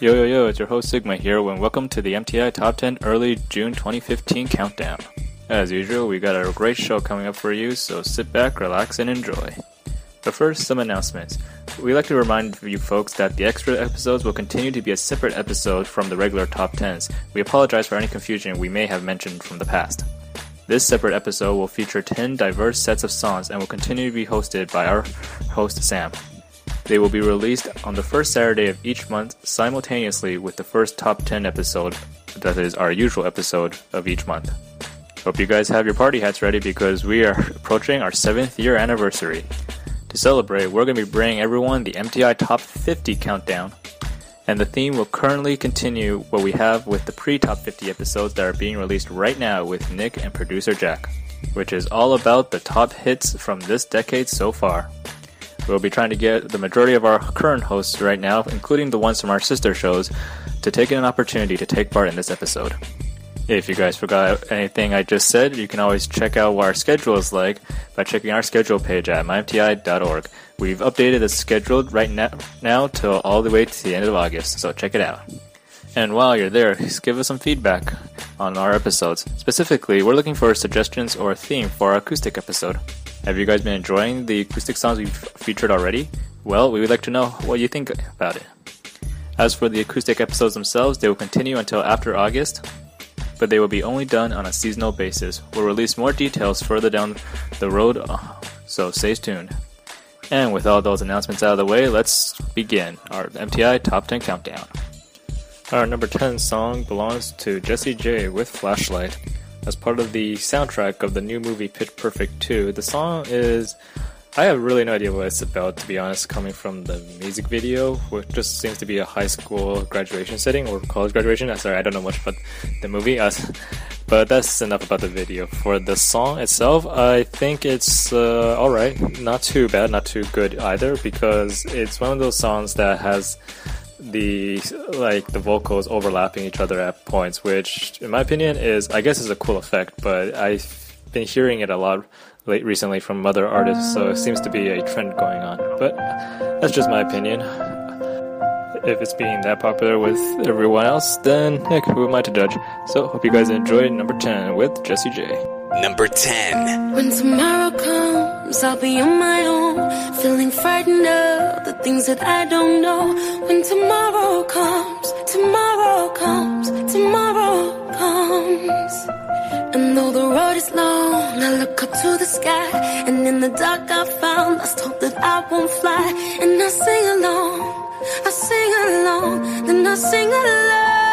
Yo yo yo, it's your host Sigma here, and welcome to the MTI Top 10 Early June 2015 Countdown. As usual, we got a great show coming up for you, so sit back, relax, and enjoy. But first, some announcements. We like to remind you folks that the extra episodes will continue to be a separate episode from the regular top 10s. We apologize for any confusion we may have mentioned from the past. This separate episode will feature 10 diverse sets of songs and will continue to be hosted by our host Sam. They will be released on the first Saturday of each month simultaneously with the first top 10 episode, that is, our usual episode of each month. Hope you guys have your party hats ready because we are approaching our 7th year anniversary. To celebrate, we're going to be bringing everyone the MTI Top 50 countdown. And the theme will currently continue what we have with the pre top 50 episodes that are being released right now with Nick and producer Jack, which is all about the top hits from this decade so far. We'll be trying to get the majority of our current hosts right now, including the ones from our sister shows, to take an opportunity to take part in this episode. If you guys forgot anything I just said, you can always check out what our schedule is like by checking our schedule page at mymti.org. We've updated the schedule right now, now till all the way to the end of August, so check it out. And while you're there, give us some feedback on our episodes. Specifically, we're looking for suggestions or a theme for our acoustic episode. Have you guys been enjoying the acoustic songs we've featured already? Well, we would like to know what you think about it. As for the acoustic episodes themselves, they will continue until after August, but they will be only done on a seasonal basis. We'll release more details further down the road, uh, so stay tuned. And with all those announcements out of the way, let's begin our MTI Top 10 Countdown. Our number 10 song belongs to Jessie J with Flashlight. As part of the soundtrack of the new movie Pitch Perfect 2, the song is. I have really no idea what it's about, to be honest, coming from the music video, which just seems to be a high school graduation setting or college graduation. I'm sorry, I don't know much about the movie, uh, but that's enough about the video. For the song itself, I think it's uh, alright. Not too bad, not too good either, because it's one of those songs that has the like the vocals overlapping each other at points, which in my opinion is I guess is a cool effect, but I've been hearing it a lot late recently from other artists, so it seems to be a trend going on. But that's just my opinion. If it's being that popular with everyone else, then heck, who am I to judge? So hope you guys enjoyed number 10 with Jessie J. Number 10. When tomorrow comes, I'll be on my own, feeling frightened of the things that I don't know. When tomorrow comes, tomorrow comes, tomorrow comes. And though the road is long, I look up to the sky, and in the dark I found lost hope that I won't fly. And I sing along, I sing along, then I sing along.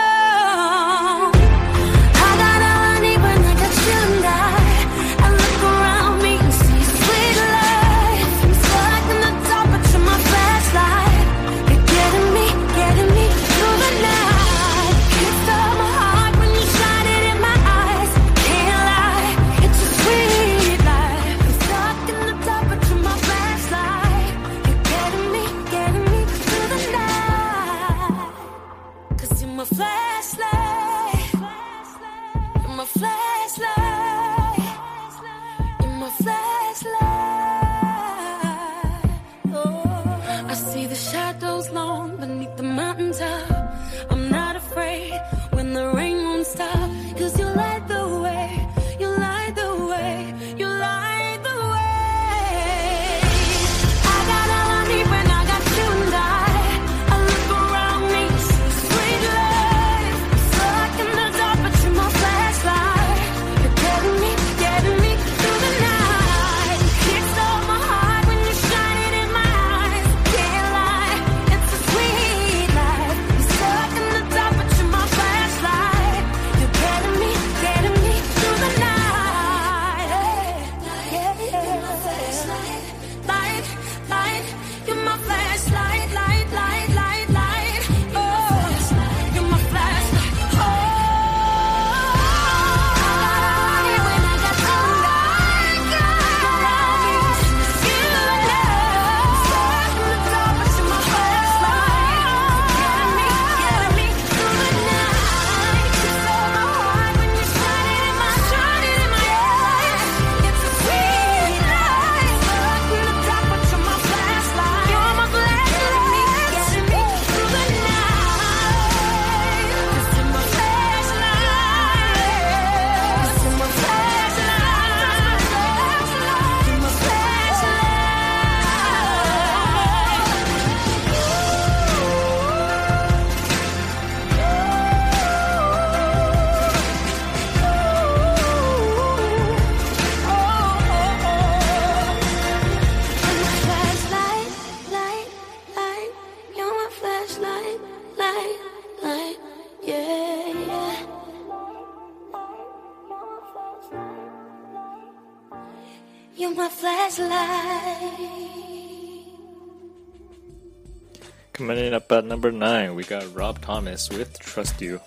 Number nine, we got Rob Thomas with "Trust You."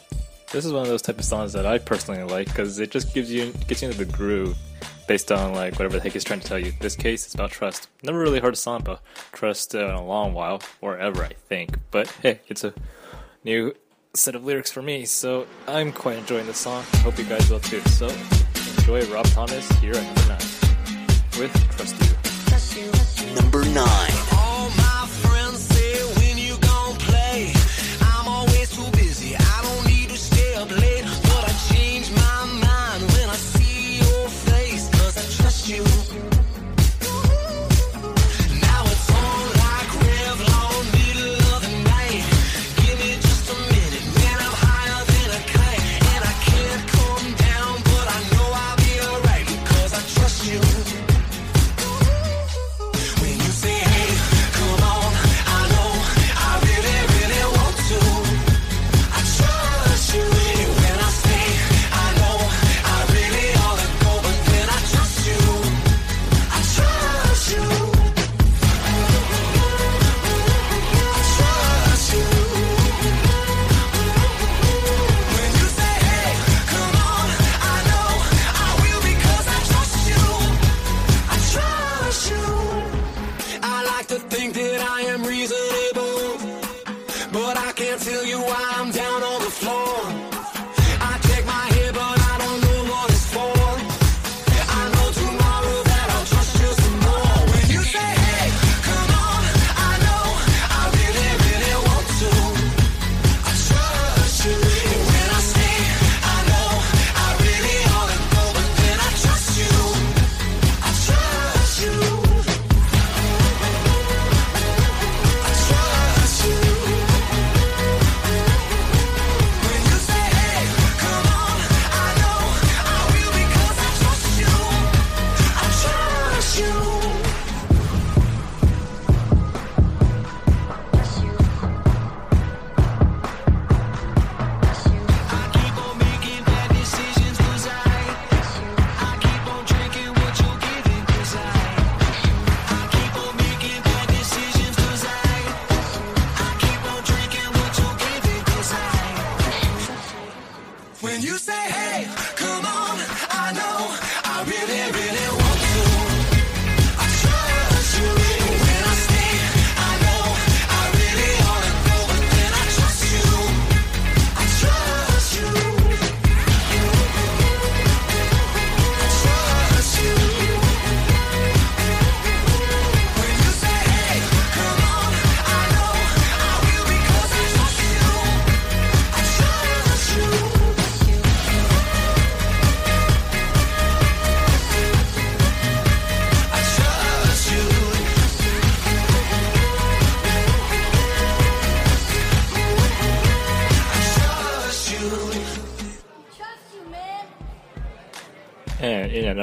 This is one of those type of songs that I personally like because it just gives you gets you into the groove based on like whatever the heck he's trying to tell you. This case, it's about trust. Never really heard a song about trust in a long while, or ever, I think. But hey, it's a new set of lyrics for me, so I'm quite enjoying the song. I hope you guys will too. So enjoy Rob Thomas here at number nine with Trust you, trust you. Number 9.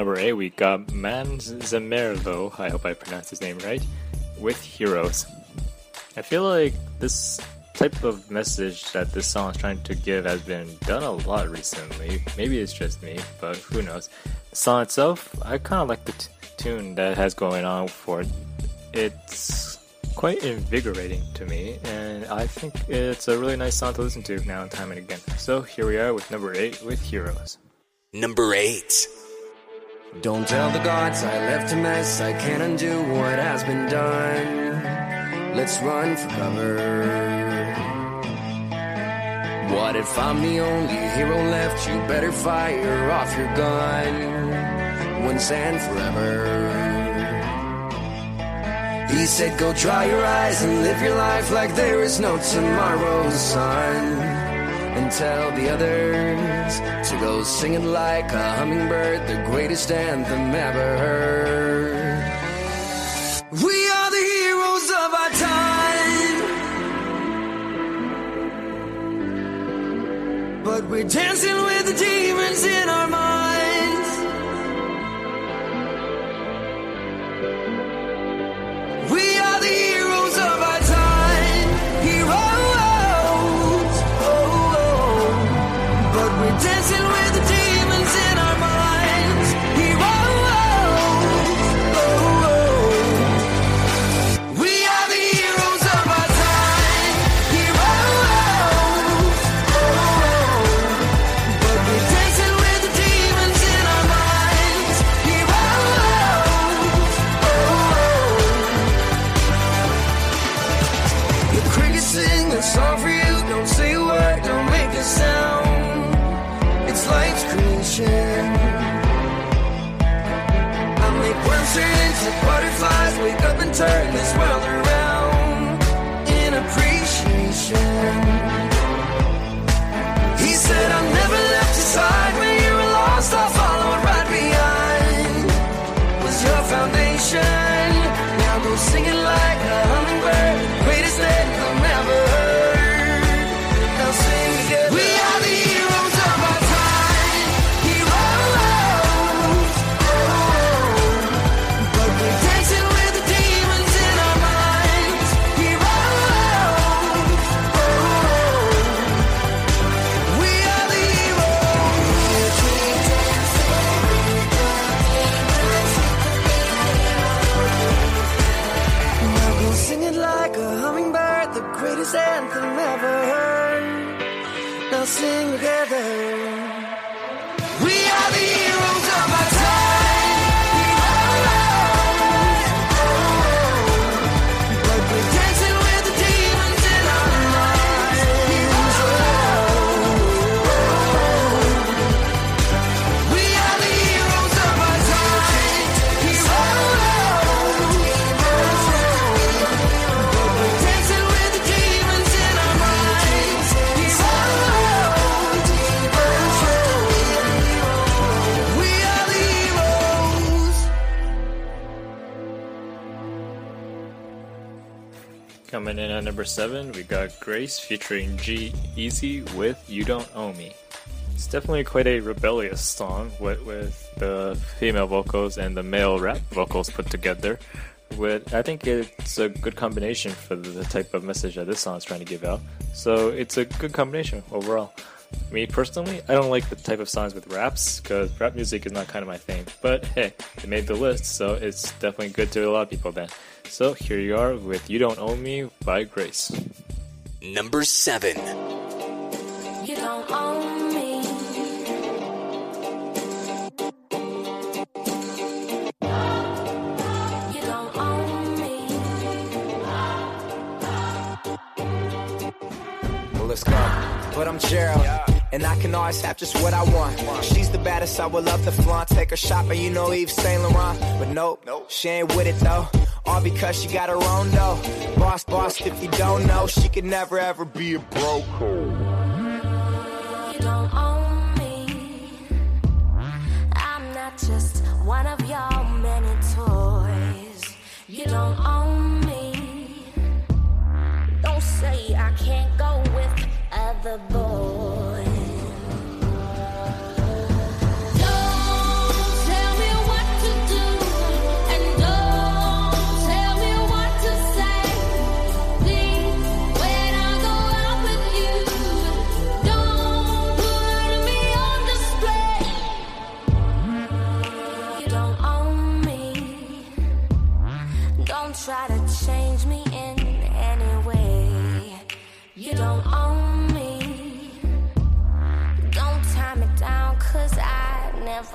Number eight, we got Man Zamerlo. I hope I pronounced his name right. With Heroes. I feel like this type of message that this song is trying to give has been done a lot recently. Maybe it's just me, but who knows. The song itself, I kind of like the t- tune that has going on for it. It's quite invigorating to me, and I think it's a really nice song to listen to now and time and again. So here we are with number eight with Heroes. Number 8. Don't tell the gods I left a mess. I can't undo what has been done. Let's run for cover. What if I'm the only hero left? You better fire off your gun once and forever. He said, Go dry your eyes and live your life like there is no tomorrow, son. And tell the others to go singing like a hummingbird, the greatest anthem ever heard. We are the heroes of our time. But we're dancing with the demons in our minds. This world Coming in at number seven, we got Grace featuring G Easy with You Don't Own Me. It's definitely quite a rebellious song with, with the female vocals and the male rap vocals put together. With I think it's a good combination for the, type of message that this song is trying to give out. So it's a good combination overall. Me personally, I don't like the type of songs with raps because rap music is not kind of my thing. But hey, it made the list, so it's definitely good to a lot of people then. So here you are with You Don't Own Me by Grace. Number 7. You don't own me. You don't own me. Well, let's go. But I'm Gerald. And I can always have just what I want. She's the baddest, I would love to flaunt. Take her shopping, you know Yves Saint Laurent. But nope, she ain't with it though. All because she got her own dough. Boss, boss, if you don't know, she could never ever be a broke. You don't own me. I'm not just one of your many toys. You don't own on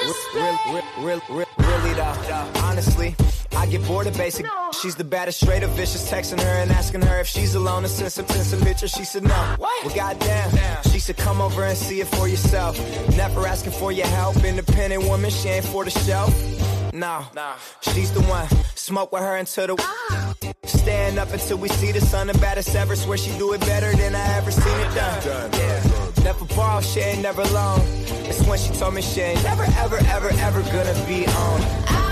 display. Real, real, real, really though, honestly, I get bored of basic. She's the baddest, straight up vicious. Texting her and asking her if she's alone and send some, send some pictures. She said no. Well, goddamn. She said come over and see it for yourself. Never asking for your help. Independent woman, she ain't for the show. No, she's the one. Smoke with her until the. Ah. Stand up until we see the sun. The baddest ever. Swear she do it better than I ever seen it done. Yeah. Never borrow, she ain't never alone. It's when she told me she ain't never, ever, ever, ever gonna be on. I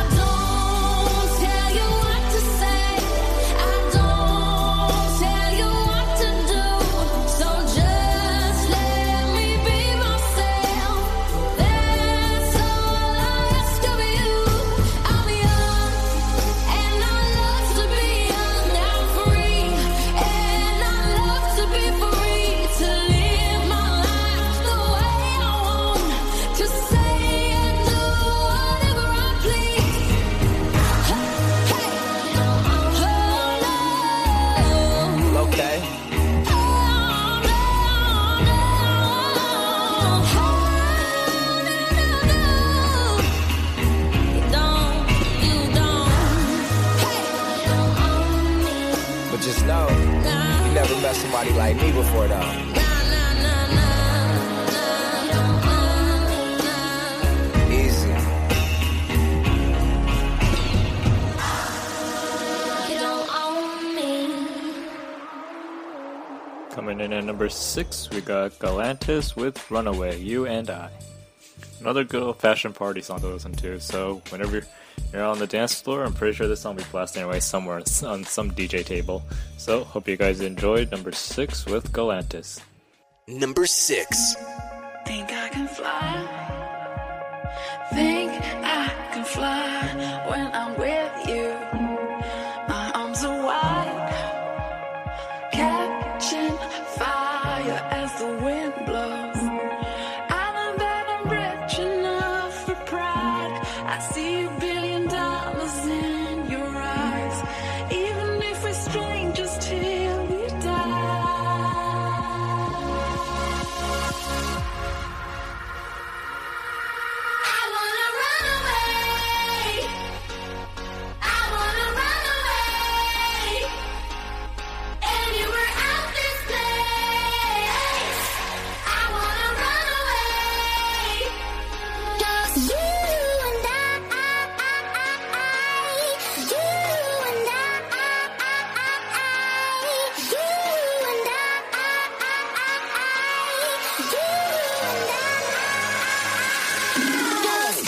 somebody me before, though. Coming in at number six, we got Galantis with Runaway, You and I. Another good old fashioned party song to listen to, so whenever you're on the dance floor, I'm pretty sure this song will be blasting away somewhere on some DJ table. So, hope you guys enjoyed number six with Galantis. Number 6. Think I can fly. Think I can fly when I'm with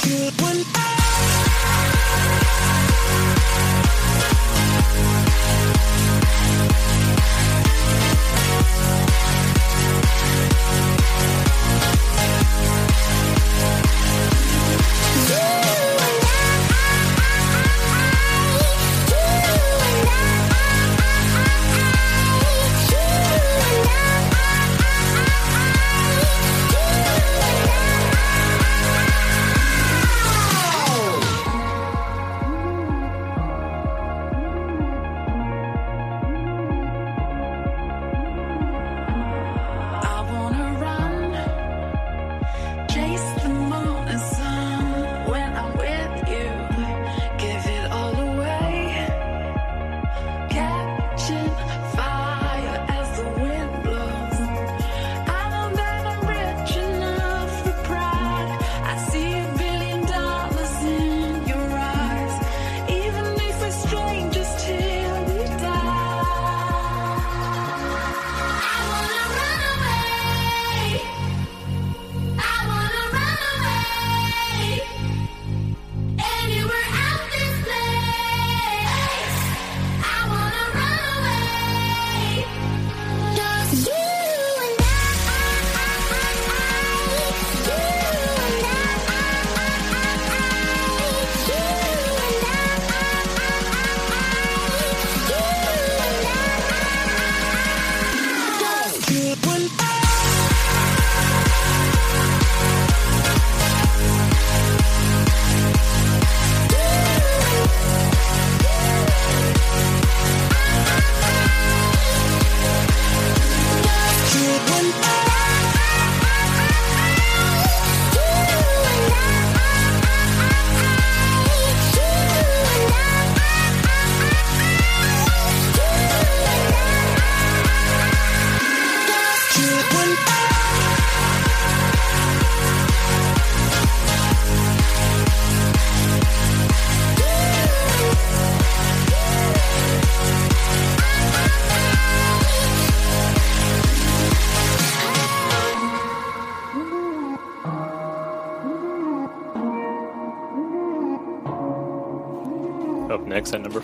I. I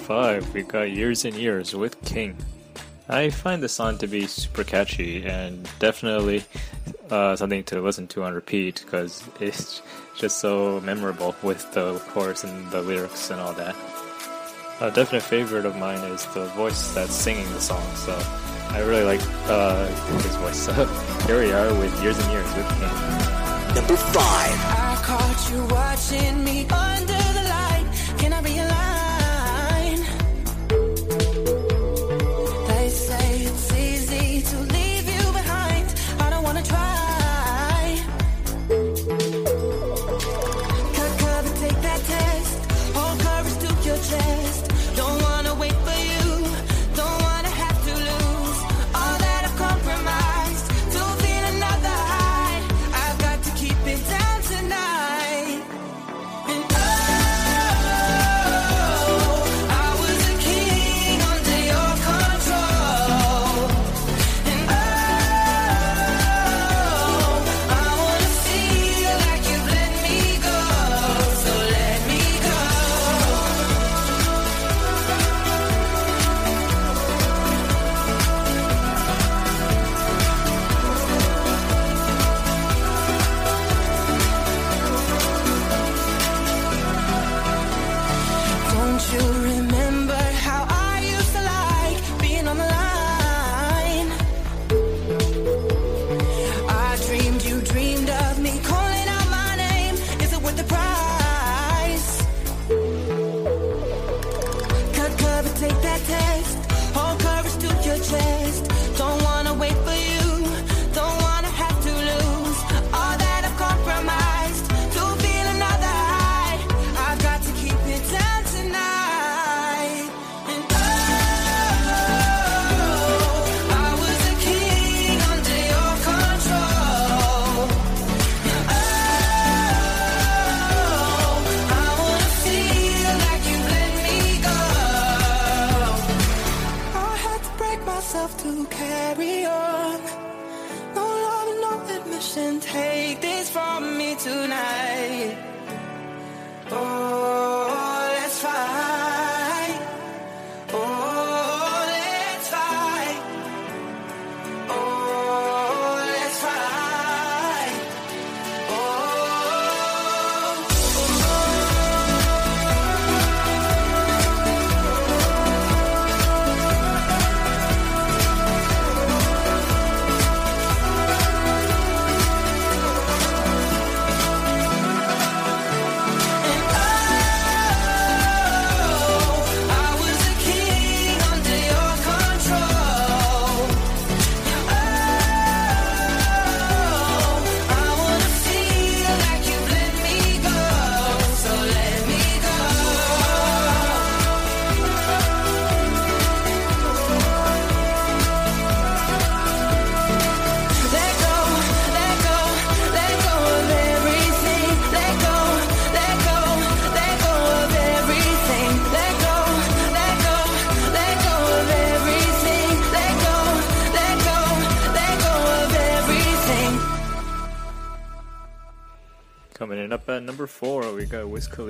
5, we got Years and Years with King. I find the song to be super catchy and definitely uh, something to listen to on repeat because it's just so memorable with the chorus and the lyrics and all that. A definite favorite of mine is the voice that's singing the song, so I really like uh, his voice. So here we are with Years and Years with King. Number 5.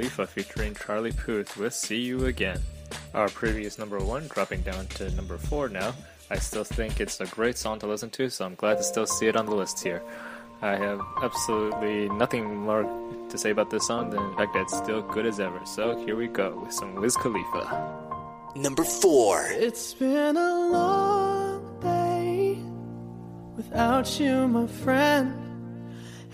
Khalifa featuring Charlie Puth with "See You Again." Our previous number one dropping down to number four now. I still think it's a great song to listen to, so I'm glad to still see it on the list here. I have absolutely nothing more to say about this song than the fact that it's still good as ever. So here we go with some Wiz Khalifa. Number 4. It's been a long day without you, my friend.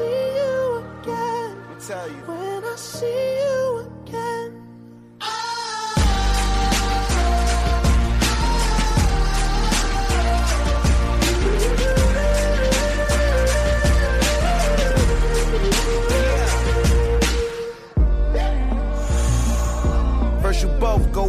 I see you again. When I see you again.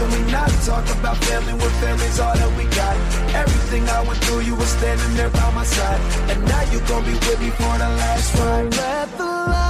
Can we not talk about family when family's all that we got? Everything I went through, you were standing there by my side. And now you gon' be with me for the last ride. Let the light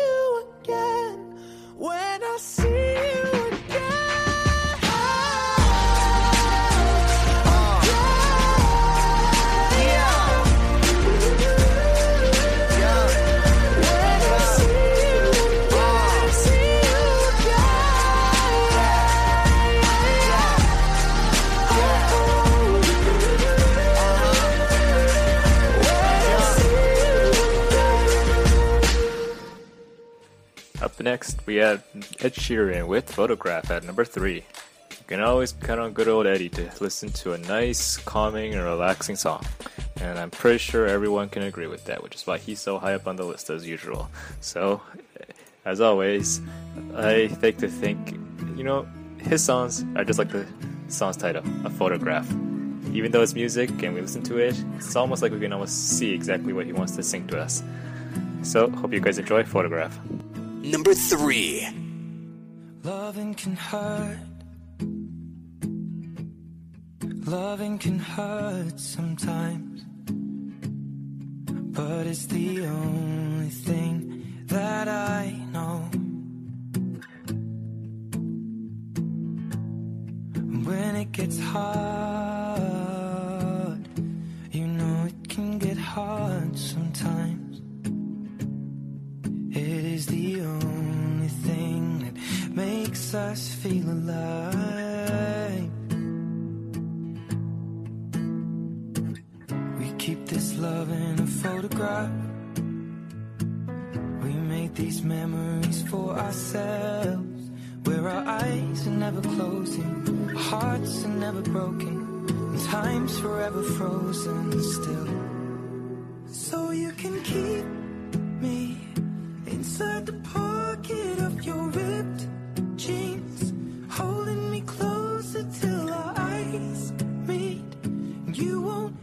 next, we had Ed Sheeran with Photograph at number three. You can always count on good old Eddie to listen to a nice, calming, and relaxing song. And I'm pretty sure everyone can agree with that, which is why he's so high up on the list as usual. So, as always, I think to think, you know, his songs are just like the song's title, a photograph. Even though it's music and we listen to it, it's almost like we can almost see exactly what he wants to sing to us. So, hope you guys enjoy Photograph. Number three. Loving can hurt. Loving can hurt sometimes. But it's the only thing that I know. When it gets hard, you know it can get hard sometimes. Us feel alive. We keep this love in a photograph. We made these memories for ourselves. Where our eyes are never closing, hearts are never broken, and time's forever frozen still. So you can keep me inside the pocket of your ripped jeans, holding me closer till our eyes meet. You won't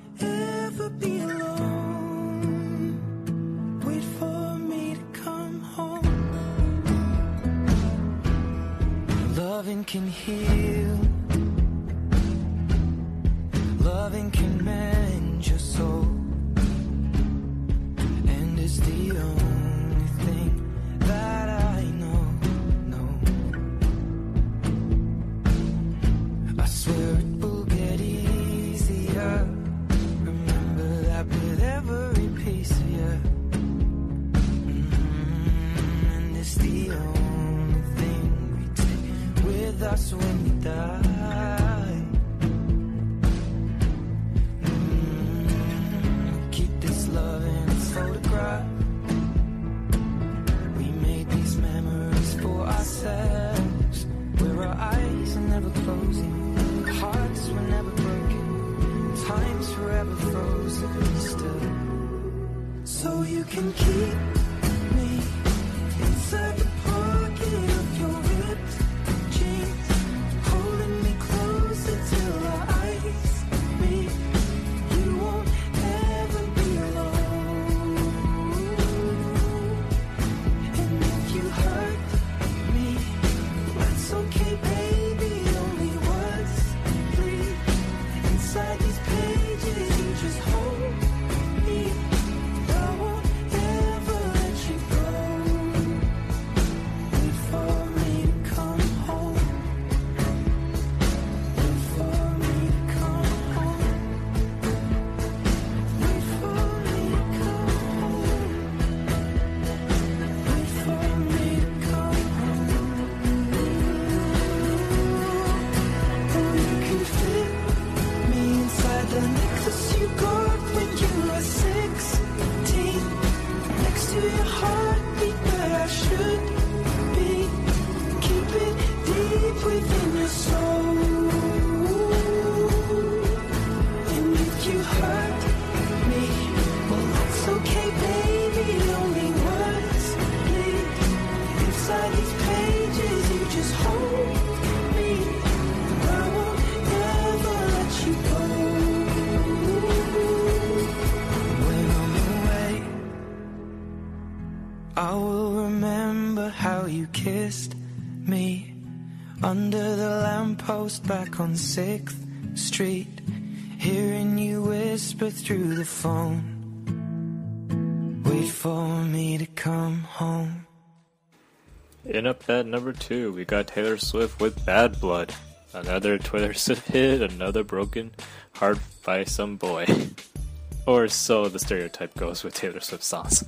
I will remember how you kissed me under the lamppost back on 6th Street, hearing you whisper through the phone. Wait for me to come home. In up at number two, we got Taylor Swift with Bad Blood. Another Swift hit, another broken heart by some boy. or so the stereotype goes with Taylor Swift songs.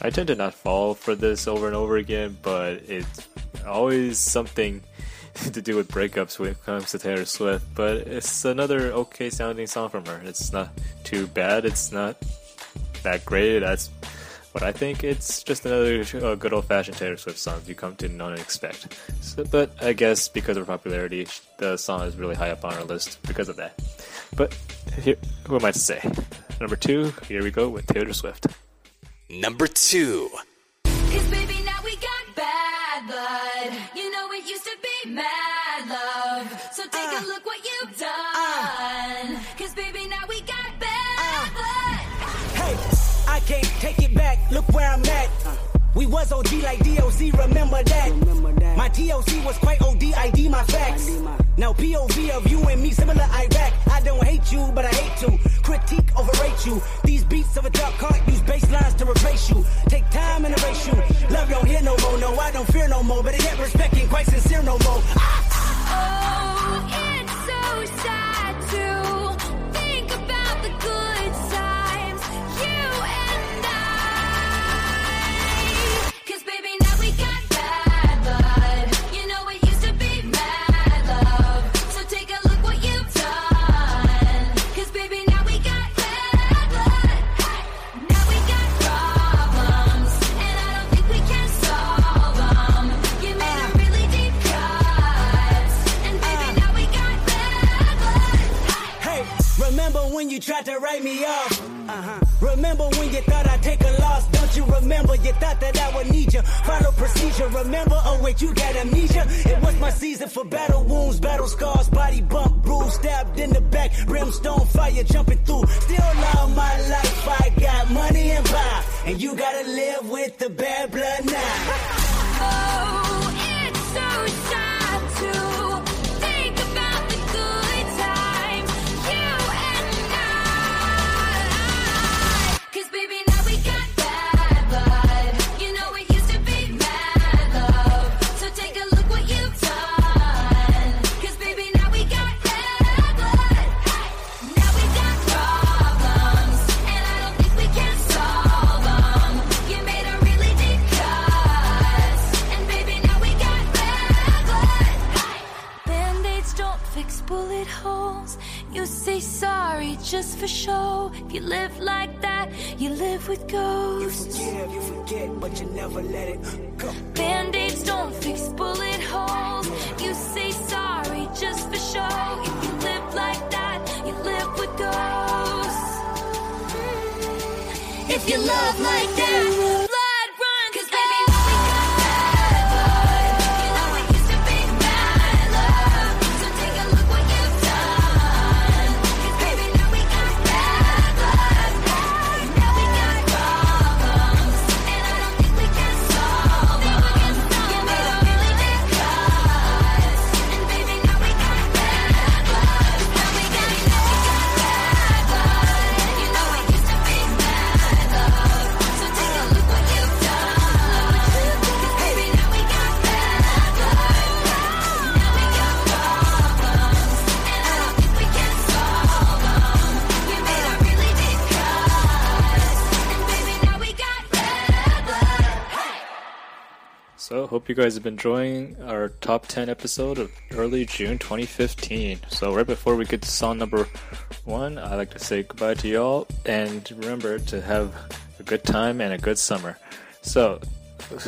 I tend to not fall for this over and over again, but it's always something to do with breakups when it comes to Taylor Swift. But it's another okay sounding song from her. It's not too bad, it's not that great. That's but I think it's just another uh, good old fashioned Taylor Swift song you come to know and expect. So, but I guess because of her popularity, the song is really high up on our list because of that. But here, who am I to say? Number two, here we go with Taylor Swift. Number two. Cause baby, now we got bad blood. You know it used to be mad love. So take Uh. a look what you've done. Cause baby, now we got bad blood. Hey, I can't take it back. Look where I'm at. We was OG like DOC, remember that. My TOC was quite OD, ID my facts. Now POV of you and me, similar Iraq. I don't hate you, but I hate to critique, overrate you. These beats of a dark heart use bass lines to replace you. Take time and erase you. Love don't hear no more, no, I don't fear no more. But it ain't respect ain't quite sincere no more. Oh, it's so sad to you tried to write me off? Uh-huh. Remember when you thought I'd take a loss? Don't you remember? You thought that I would need you. Follow procedure. Remember? Oh wait, you got amnesia. It was my season for battle wounds, battle scars, body bump, bruise, stabbed in the back, brimstone fire jumping through. Still love my life. I got money and power, and you gotta live with the bad blood now. you guys have been enjoying our top 10 episode of early June 2015. So, right before we get to song number one, I'd like to say goodbye to y'all and remember to have a good time and a good summer. So,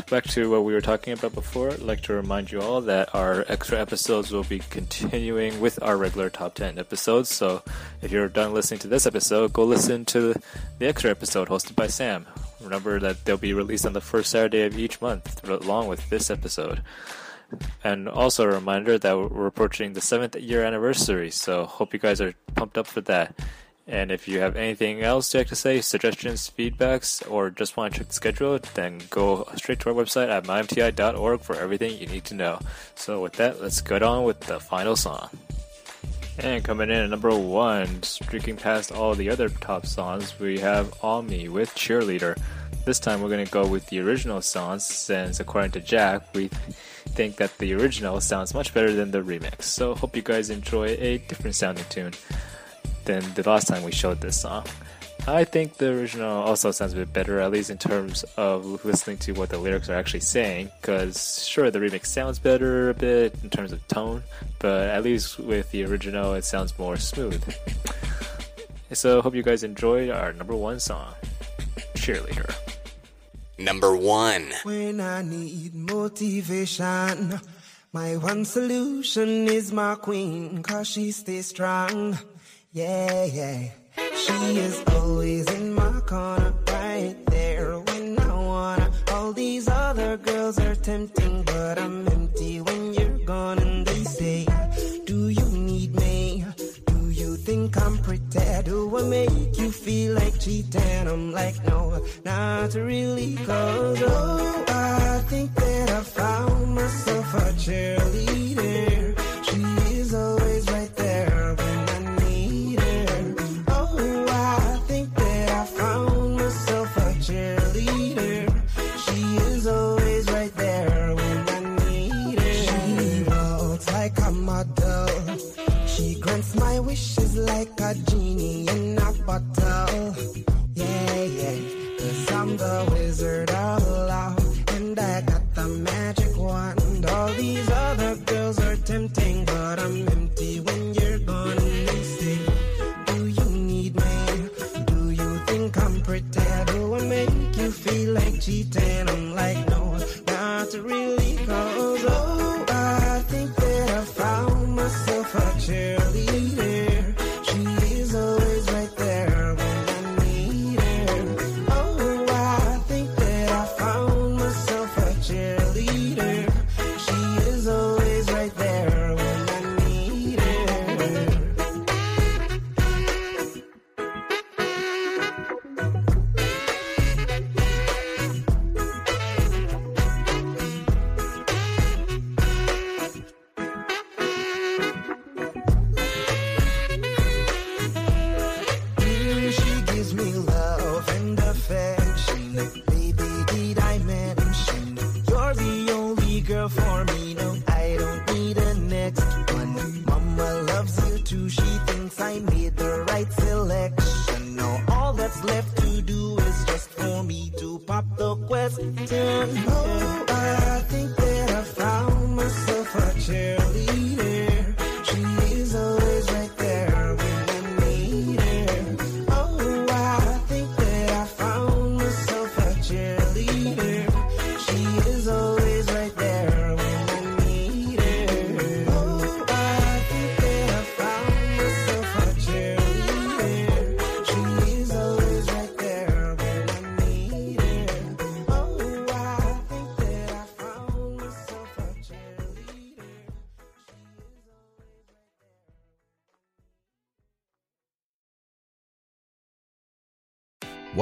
back to what we were talking about before, I'd like to remind you all that our extra episodes will be continuing with our regular top 10 episodes. So, if you're done listening to this episode, go listen to the extra episode hosted by Sam. Remember that they'll be released on the first Saturday of each month, along with this episode. And also a reminder that we're approaching the seventh year anniversary, so hope you guys are pumped up for that. And if you have anything else you'd like to say, suggestions, feedbacks, or just want to check the schedule, then go straight to our website at mymti.org for everything you need to know. So with that, let's get on with the final song. And coming in at number one, streaking past all the other top songs, we have OMI with Cheerleader. This time we're going to go with the original songs since, according to Jack, we think that the original sounds much better than the remix. So, hope you guys enjoy a different sounding tune than the last time we showed this song. I think the original also sounds a bit better, at least in terms of listening to what the lyrics are actually saying. Because, sure, the remix sounds better a bit in terms of tone, but at least with the original, it sounds more smooth. So, hope you guys enjoyed our number one song, Cheerleader. Number 1. When I need motivation, my one solution is my queen, cause she stays strong. Yeah, yeah. She is always in my corner, right there when I wanna. All these other girls are tempting, but I'm empty when you're gone. And they say, Do you need me? Do you think I'm pretty? Do I make you feel like cheating? I'm like, no, not really. Cause, oh, I think that I found myself a cheerleader. Like a model. She grants my wishes like a genie in a bottle. Yeah, yeah. Cause I'm the wizard of love. And I got the magic wand. All these other girls are tempting, but I'm empty when you're gone. They say, Do you need me? Do you think I'm pretty? Do I make you feel like cheating? I'm like, no, not really. I made the